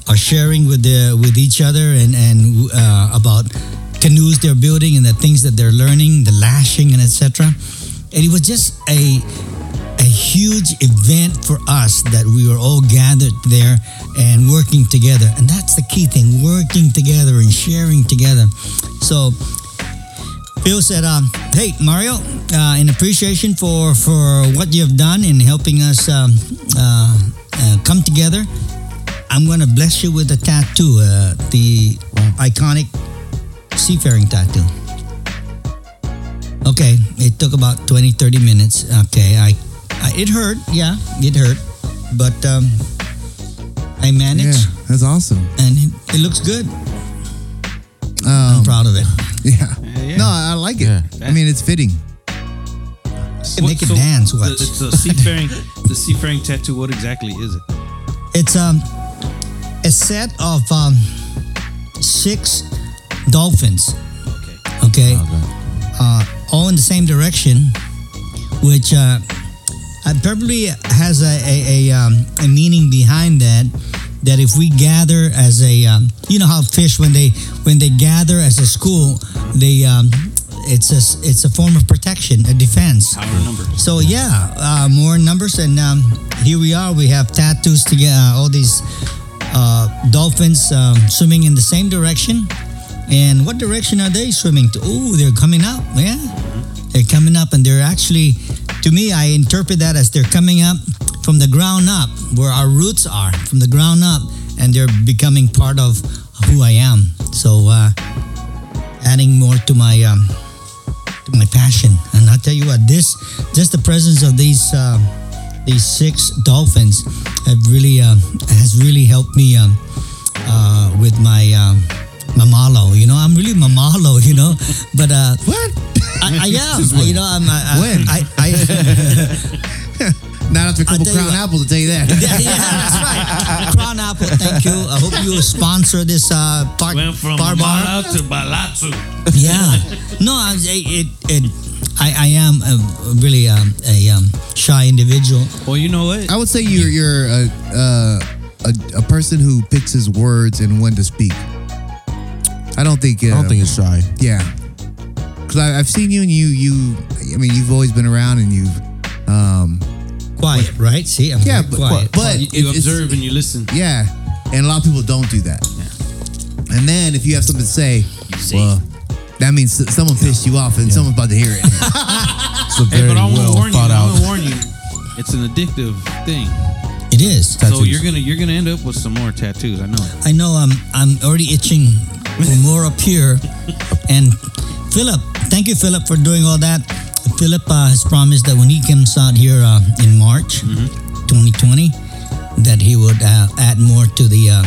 are sharing with the with each other and and uh, about canoes they're building and the things that they're learning, the lashing and etc. And it was just a a huge event for us that we were all gathered there and working together. And that's the key thing working together and sharing together. So, Phil said, um, "Hey Mario, uh, in appreciation for for what you have done in helping us um, uh, uh, come together, I'm going to bless you with a tattoo, uh, the iconic seafaring tattoo." Okay, it took about 20, 30 minutes. Okay, I, I it hurt, yeah, it hurt, but um, I Yeah, managed, that's awesome. and it, it looks good. I'm Um, proud of it. *laughs* yeah. yeah. No, I like it. Yeah. I mean, it's fitting. Can make it dance, the- It's a seafaring. the seafaring tattoo. What exactly is it? It's um a set of um six dolphins. Okay. Okay, Okay. uh, all in the same direction, which uh, uh, probably has a a, a, um, a meaning behind that. That if we gather as a, um, you know how fish when they when they gather as a school, they um, it's a it's a form of protection, a defense. Power number. So yeah, uh, more numbers, and um, here we are. We have tattoos together. All these uh, dolphins um, swimming in the same direction. And what direction are they swimming to? Oh, they're coming up. Yeah, they're coming up, and they're actually, to me, I interpret that as they're coming up from the ground up, where our roots are, from the ground up, and they're becoming part of who I am. So, uh, adding more to my um, to my passion. And I tell you what, this just the presence of these uh, these six dolphins have really uh, has really helped me um, uh, with my um, mamalo. You know, I'm really mamalo. *laughs* You know, but uh, What? I, I am. *laughs* You know, I'm. I, When? I, I, *laughs* Not after a couple crown what. apples to tell you that. yeah, yeah, that's right. Crown Apple, thank you. I hope you sponsor this uh, park Went from bar bar. To Balatsu. Yeah. No, I, it, it, I, I am a, really um, a um, shy individual. Well, you know what? I would say you're you're a, a a a person who picks his words and when to speak. I don't think. Uh, I don't think it's shy. Yeah, because I've seen you and you you. I mean, you've always been around and you've. Um, Quiet, right? See, I'm Yeah, but- quiet. but- you, you it- observe and you listen. yeah, and a lot of people don't do that. And then if you have something to say, say. well, that means someone pissed you off and someone's about to hear it. *laughs* It's a Hey, very but I'm well gonna warn you. thought I'm out. gonna warn you. It's an addictive thing. it is. So Tattoos. you're gonna you're gonna end up with some more tattoos. I know. it. I know I'm I'm already itching for more up here. And Philip, thank you, Philip, for doing all that. Philip uh, has promised that when he comes out here uh, in March 2020, that he would uh, add more to the uh,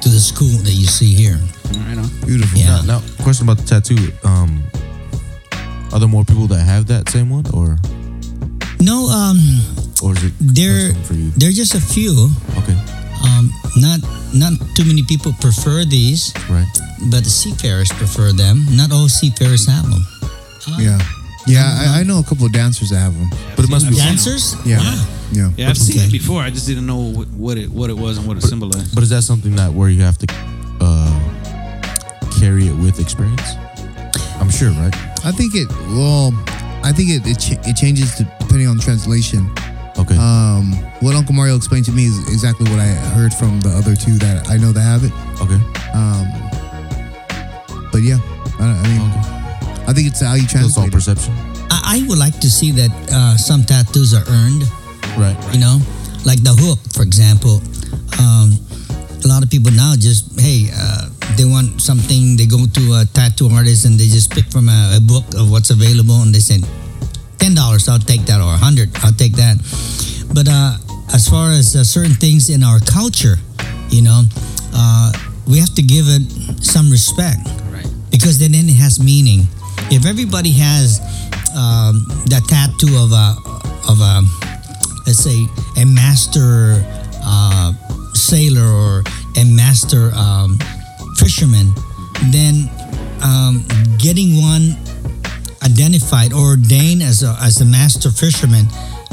to the school that you see here. Right on. Beautiful. Yeah. Now, now, question about the tattoo. Um, are there more people that have that same one, or No, um, or is it there custom for you? there are just a few. Okay, Um, not not too many people prefer these, right. but the seafarers prefer them. Not all seafarers have them. Yeah, yeah. I, I know a couple of dancers that have them. But it must be Dancers? Yeah, Wow. yeah. Yeah, I've seen Okay. it before. I just didn't know what, what it what it was and what it symbolized. But is that something that where you have to carry it with experience? I'm sure, right? I think it. Well, I think it it, ch- it changes to, depending on translation. Okay. Um, what Uncle Mario explained to me is exactly what I heard from the other two that I know that have it. okay. Um, but yeah, I, I mean, I think it's how you So it's all perception, I, I would like to see that uh, some tattoos are earned. right? You know, like the hook, for example. Um, a lot of people now just hey, uh, they want something. They go to a tattoo artist and they just pick from a, a book of what's available, and they say ten dollars. I'll take that, or a hundred. I'll take that. But uh, as far as uh, certain things in our culture, you know, uh, we have to give it some respect Right. because then it has meaning. If everybody has um, that tattoo of a of a let's say a master uh, sailor or a master um, fisherman, then um, getting one identified or ordained as a, as a master fisherman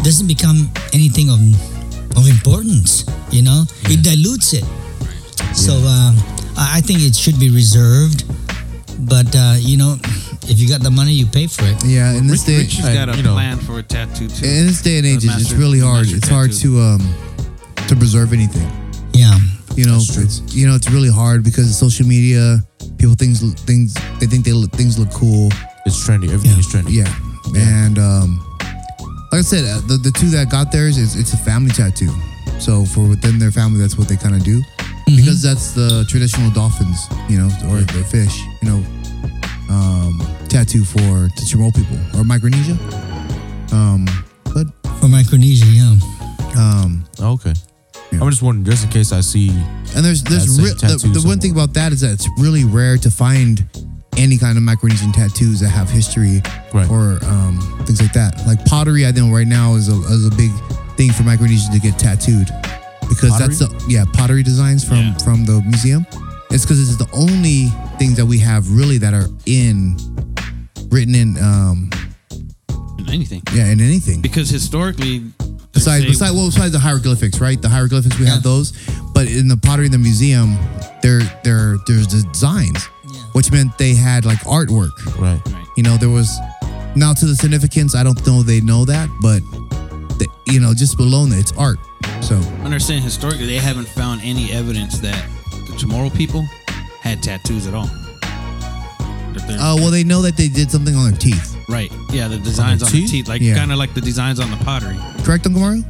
doesn't become anything of of importance. You know, it dilutes it. So um, I I think it should be reserved. But uh, you know, if you got the money, you pay for it. Yeah, in this Rich, day, Rich has and, got a you know- plan for a tattoo too. in this day and age, it's, it's really hard. master It's hard to um to preserve anything. Yeah. You know, it's you know it's really hard because of social media. People things things they think they look, things look cool. It's trendy. Everything is trendy. Yeah, and um, like I said, uh, the the two that got theirs is it's a family tattoo. So for within their family, that's what they kind of do Mm-hmm. because that's the traditional dolphins, you know, or the fish, you know, um, tattoo for the Chamorro people or Micronesia. Um, but For Micronesia, yeah. um, Okay. Yeah. I'm just wondering, just in case I see. And there's there's That's re- the, the one thing about that is that it's really rare to find any kind of Micronesian tattoos that have history Right. or um, things like that. Like pottery, I think right now is a is a big thing for Micronesians to get tattooed because that's the yeah pottery designs from Yeah. from the museum. It's because it's the only things that we have really that are in written in um anything. Yeah in anything. Because historically, besides say- besides well besides the hieroglyphics right? The hieroglyphics we have those. But in the pottery in the museum there there there's designs Yeah. which meant they had like artwork. Right. Right. you know there was now to the significance i don't know they know that but the, you know just below that it's art. So. Understand historically they haven't found any evidence that the Chamorro people had tattoos at all. That they're- uh, well they know that they did something on their teeth right. Yeah, the designs on, the teeth? teeth, like Yeah. kind of like the designs on the pottery. correct uncle mario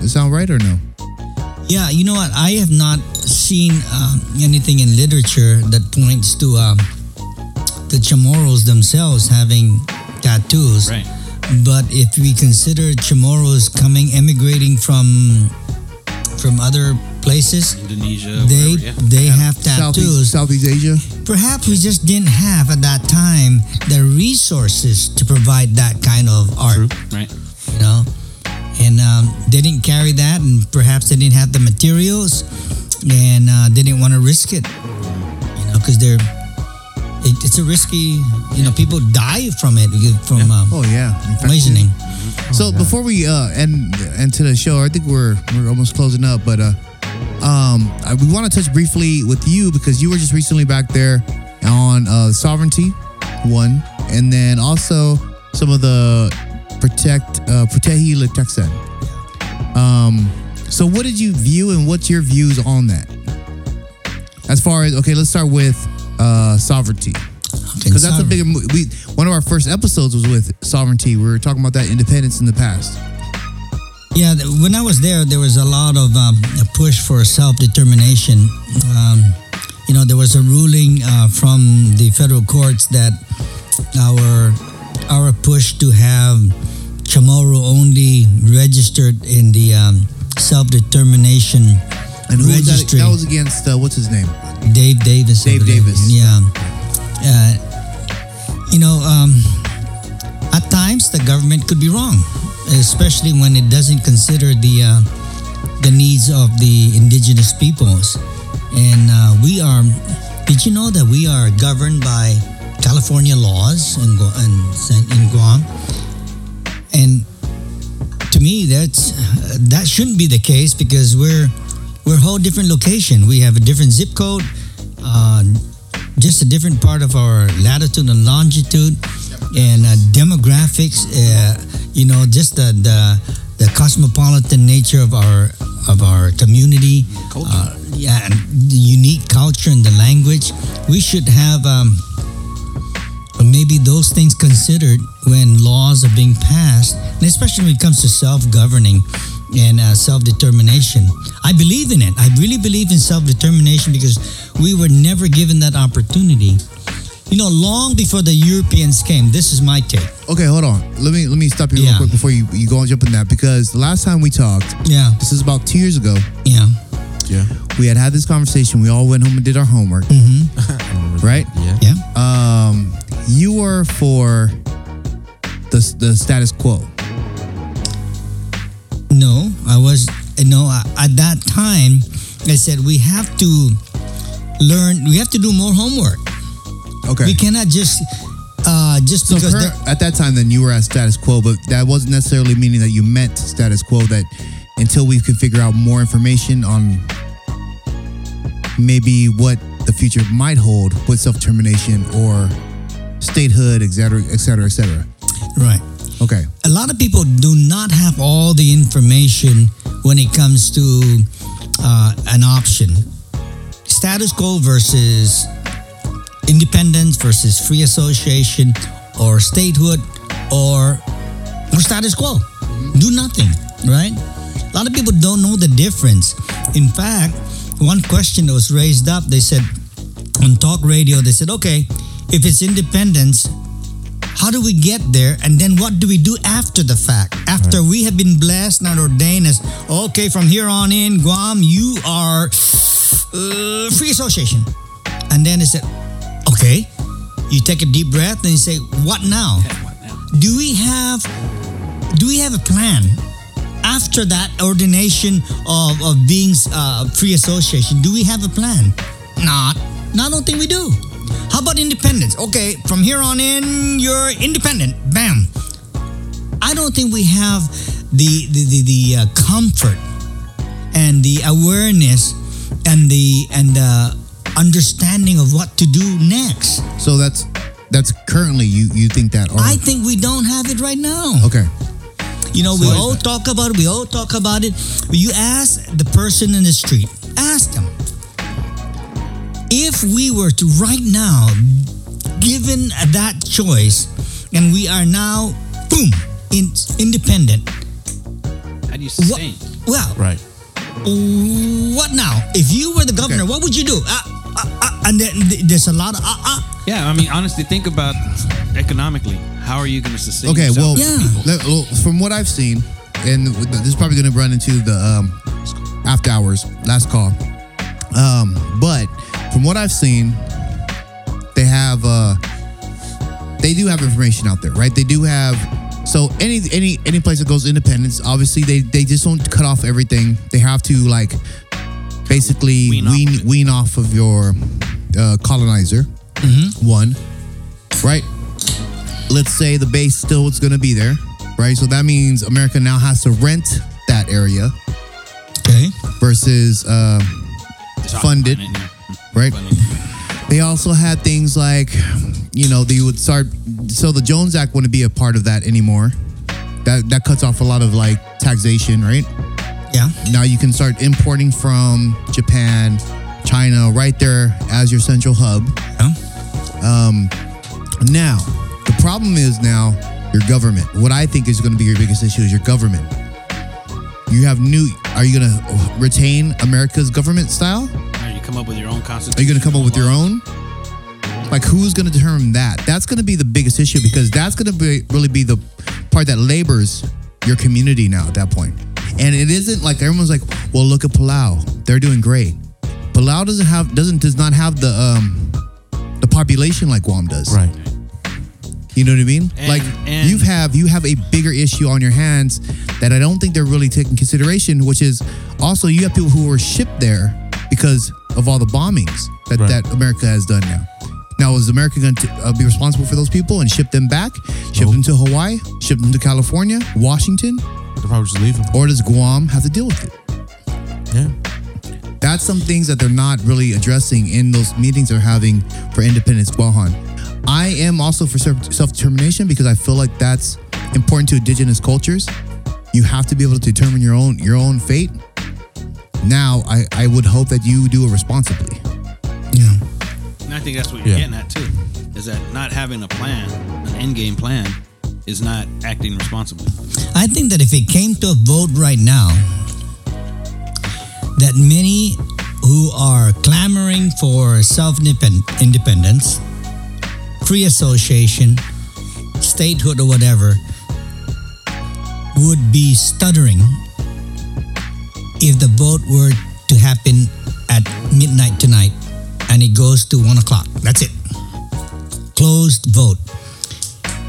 does it sound right or no Yeah, you know what? I have not seen um, anything in literature that points to um, the Chamorros themselves having tattoos. Right. But if we consider Chamorros coming, emigrating from from other places, Indonesia, they wherever, yeah. they have tattoos. southeast, southeast asia Perhaps we just didn't have at that time the resources to provide that kind of art. right. you know and um, they didn't carry that and perhaps they didn't have the materials and uh, they didn't want to risk it you know because they're it, it's a risky you know people die from it from um, oh yeah Infection. poisoning So before we uh end end to the show, I think we're we're almost closing up, but uh um I- we want to touch briefly with you because you were just recently back there on uh sovereignty one, and then also some of the protect uh Prutehi Litekyan. Um so what did you view and what's your views on that? As far as okay, let's start with uh sovereignty. Because that's a big we one of our first episodes was with sovereignty. We were talking about that independence in the past. Yeah, when I was there, there was a lot of um, a push for self determination. Um, you know, there was a ruling uh, from the federal courts that our our push to have Chamorro only registered in the um, self determination and who was that, registry. that was against uh, what's his name Dave Davis. Dave. Davis. Yeah. Uh, you know, um, at times the government could be wrong, especially when it doesn't consider the uh, the needs of the indigenous peoples. And uh, we are. Did you know that we are governed by California laws in, in Guam? And to me, that's that shouldn't be the case because we're we're a whole different location. We have a different zip code, uh, just a different part of our latitude and longitude, and uh, demographics. Uh, you know, just the, the the cosmopolitan nature of our of our community. Culture. Uh, yeah, and the unique culture and the language. We should have. Um, maybe those things considered when laws are being passed, and especially when it comes to self-governing and uh, self-determination. I believe in it. I really believe in self-determination because we were never given that opportunity. You know, long before the Europeans came. This is my take. okay hold on let me let me stop you Yeah. real quick before you, you go and jump in that because the last time we talked Yeah, this is about two years ago yeah. Yeah. we had had this conversation we all went home and did our homework Mm-hmm. right Yeah. Yeah. um you were for the, the status quo No, I was no. At that time, I said we have to learn. We have to do more homework. okay We cannot just Uh, just So because they're- at that time, then you were at status quo, but that wasn't necessarily meaning that you meant status quo. That until we could figure out more information on maybe what the future might hold with self determination or statehood, et cetera, et cetera, et cetera. right. Okay. a lot of people do not have all the information when it comes to uh, an option. Status quo versus independence versus free association or statehood or or status quo. Do nothing, right? A lot of people don't know the difference. In fact, one question that was raised up, they said on talk radio, they said, okay, if it's independence, how do we get there? And then what do we do after the fact? After we have been blessed and ordained as okay from here on in guam you are uh, free association. And then they said okay. You take a deep breath and you say what now? Do we have do we have a plan after that ordination of, of being uh, free association? Do we have a plan? Not. No, i don't think we do how about independence? Okay, from here on in, you're independent. Bam. I don't think we have the the the, the uh, comfort and the awareness and the and the understanding of what to do next. So that's that's currently you you think that or I think we don't have it right now. okay. You know, So we all talk about it. We all talk about it. You ask the person in the street. Ask them. If we were to right now, given that choice, and we are now, boom, in, independent. How do you What, sustain? well, Right. what now? If you were the governor, Okay. what would you do? Uh, uh, uh, and then there's a lot of uh, uh, Yeah, I mean, honestly, think about economically. How are you going to sustain? Okay, well, Yeah. well, from what I've seen, and this is probably going to run into the um, after hours last call. Um, but from what I've seen, they have uh, they do have information out there, right? They do have so any any any place that goes independence, obviously they they just don't cut off everything. They have to like basically Wean wean off of wean, off of your uh, colonizer. One, right? let's say the base still is going to be there, right? So that means America now has to rent that area okay. versus uh, funded, occupying it, yeah. Right? They also had things like, you know, they would start. So the Jones Act wouldn't be a part of that anymore. That that cuts off a lot of like taxation, right? Yeah. Now you can start importing from Japan, China, right there as your central hub. Yeah. Um, Now, the problem is now your government. What I think is going to be your biggest issue is your government. You have new. Are you going to retain America's government style? Or you come up with your own constitution. Are you going to come up with your own? Like, who's going to determine that? That's going to be the biggest issue because that's going to be really be the part that labors your community now at that point. And it isn't like everyone's like, well, look at Palau. They're doing great. Palau doesn't have doesn't does not have the um the population like Guam does. Right. You know what I mean? And- like and- you have you have a bigger issue on your hands that I don't think they're really taking consideration, which is also you have people who were shipped there because of all the bombings that, Right. that America has done now. Now, is America going to uh, be responsible for those people and ship them back? Ship Nope. them to Hawaii? Ship them to California? Washington? They'll probably just leave him. Or does Guam have to deal with it? Yeah. That's some things that they're not really addressing in those meetings they're having for Independence Guahan. I am also for self determination because I feel like that's important to indigenous cultures. You have to be able to determine your own your own fate. Now, I, I would hope that you do it responsibly. Yeah. And I think that's what you're Yeah. getting at too. Is that not having a plan, an end game plan, is not acting responsibly. I think that if it came to a vote right now, that many who are clamoring for self independence, free association, statehood, or whatever, would be stuttering if the vote were to happen at midnight tonight and it goes to one o'clock. That's it. Closed vote.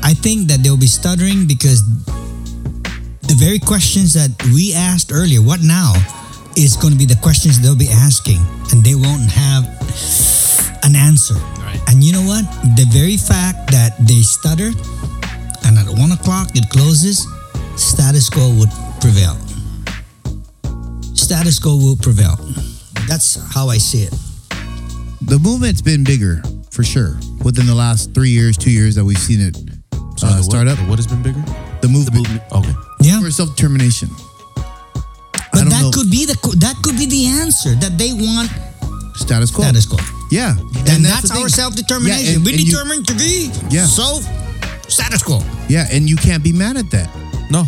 I think that they'll be stuttering because the very questions that we asked earlier, what now, is going to be the questions they'll be asking, and they won't have an answer. Right. And you know what? The very fact that they stutter and at one o'clock it closes, status quo would prevail. Status quo will prevail. That's how I see it. The movement's been bigger for sure within the last three years, two years that we've seen it Sorry, uh, the start what, up. What has been bigger? The movement, Okay. Yeah. for self determination. But that know. could be the that could be the answer that they want Status quo. status quo. Yeah, And, the that's, our self determination. Yeah, and- we and you- determined to be Yeah. so status quo. Yeah, and you can't be mad at that. No.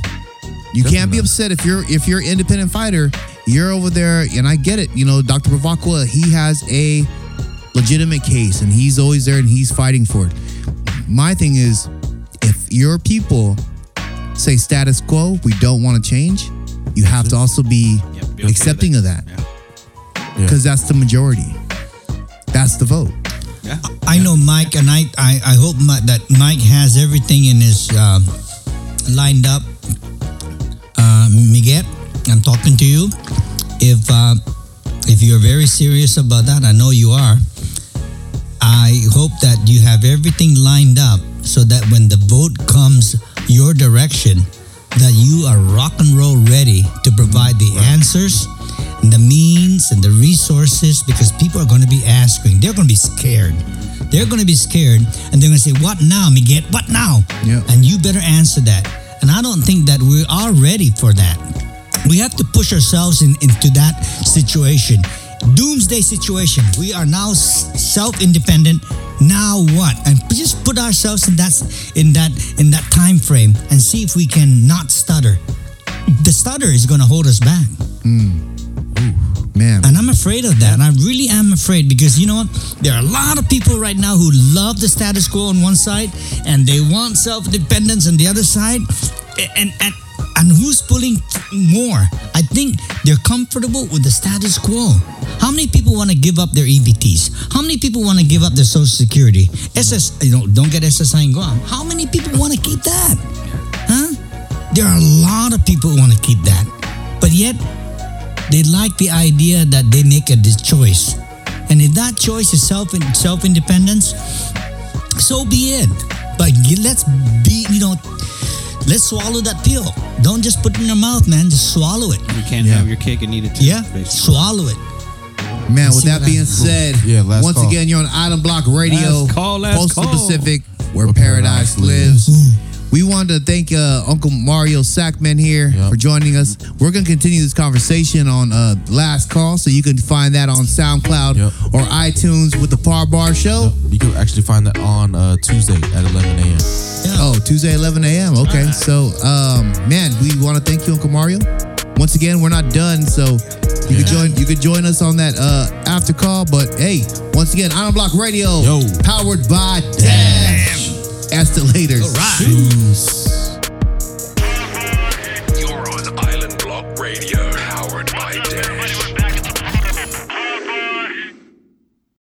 You can't be not. upset if you're if you're an independent fighter. You're over there, and I get it. You know, Dr. Bevacqua, he has a legitimate case, and he's always there, and he's fighting for it. My thing is, if your people say status quo, we don't want to change, you have to also be Yep, be okay accepting it. of that, Yeah. because that's the majority. That's the vote. Yeah. I know Mike, and I I, I hope Mi- that Mike has everything in his um, lined up. Uh, Miguel, I'm talking to you. If uh, if you're very serious about that, I know you are. I hope that you have everything lined up so that when the vote comes your direction, that you are rock and roll ready to provide the answers and the means and the resources because people are going to be asking. They're going to be scared. They're going to be scared and they're going to say, What now, Miguel? What now? Yeah. And you better answer that. And I don't think that we are ready for that. We have to push ourselves in, into that situation. Doomsday situation. We are now self independent. Now what? And just put ourselves in that in that in that time frame and see if we can not stutter. The stutter is going to hold us back. Hmm. Man, And I'm afraid of that. And I really am afraid because you know what? There are a lot of people right now who love the status quo on one side and they want self-dependence on the other side. And and and who's pulling more? I think they're comfortable with the status quo. How many people want to give up their EBTs? How many people want to give up their Social Security? SS, you know, don't get SSI Guam. How many people want to keep that? Huh? There are a lot of people who want to keep that, but yet they like the idea that they make a choice. And if that choice is self self independence, so be it. But let's be, you know, let's swallow that pill. Don't just put it in your mouth, man. Just swallow it. You can't Yeah. have your cake and eat it too. Yeah, basically. swallow it. Man, with see that what being happens. said, Yeah, last once call. again, you're on Island Block Radio, Last call, last Postal call. Pacific, where, Where paradise, paradise lives. Lives. We wanted to thank uh, Uncle Mario Sakman here Yep. for joining us. We're going to continue this conversation on uh, Last Call, so you can find that on SoundCloud Yep. or iTunes with the Par Bar Show. You can actually find that on uh, Tuesday at 11 a.m. Yeah. Oh, Tuesday, 11 a.m. Okay. So, um, man, we want to thank you, Uncle Mario. Once again, we're not done, so you could join. You could join us on that uh, after call. But hey, once again, Island Block Radio, Yo. powered by Dash. Estilators. All right.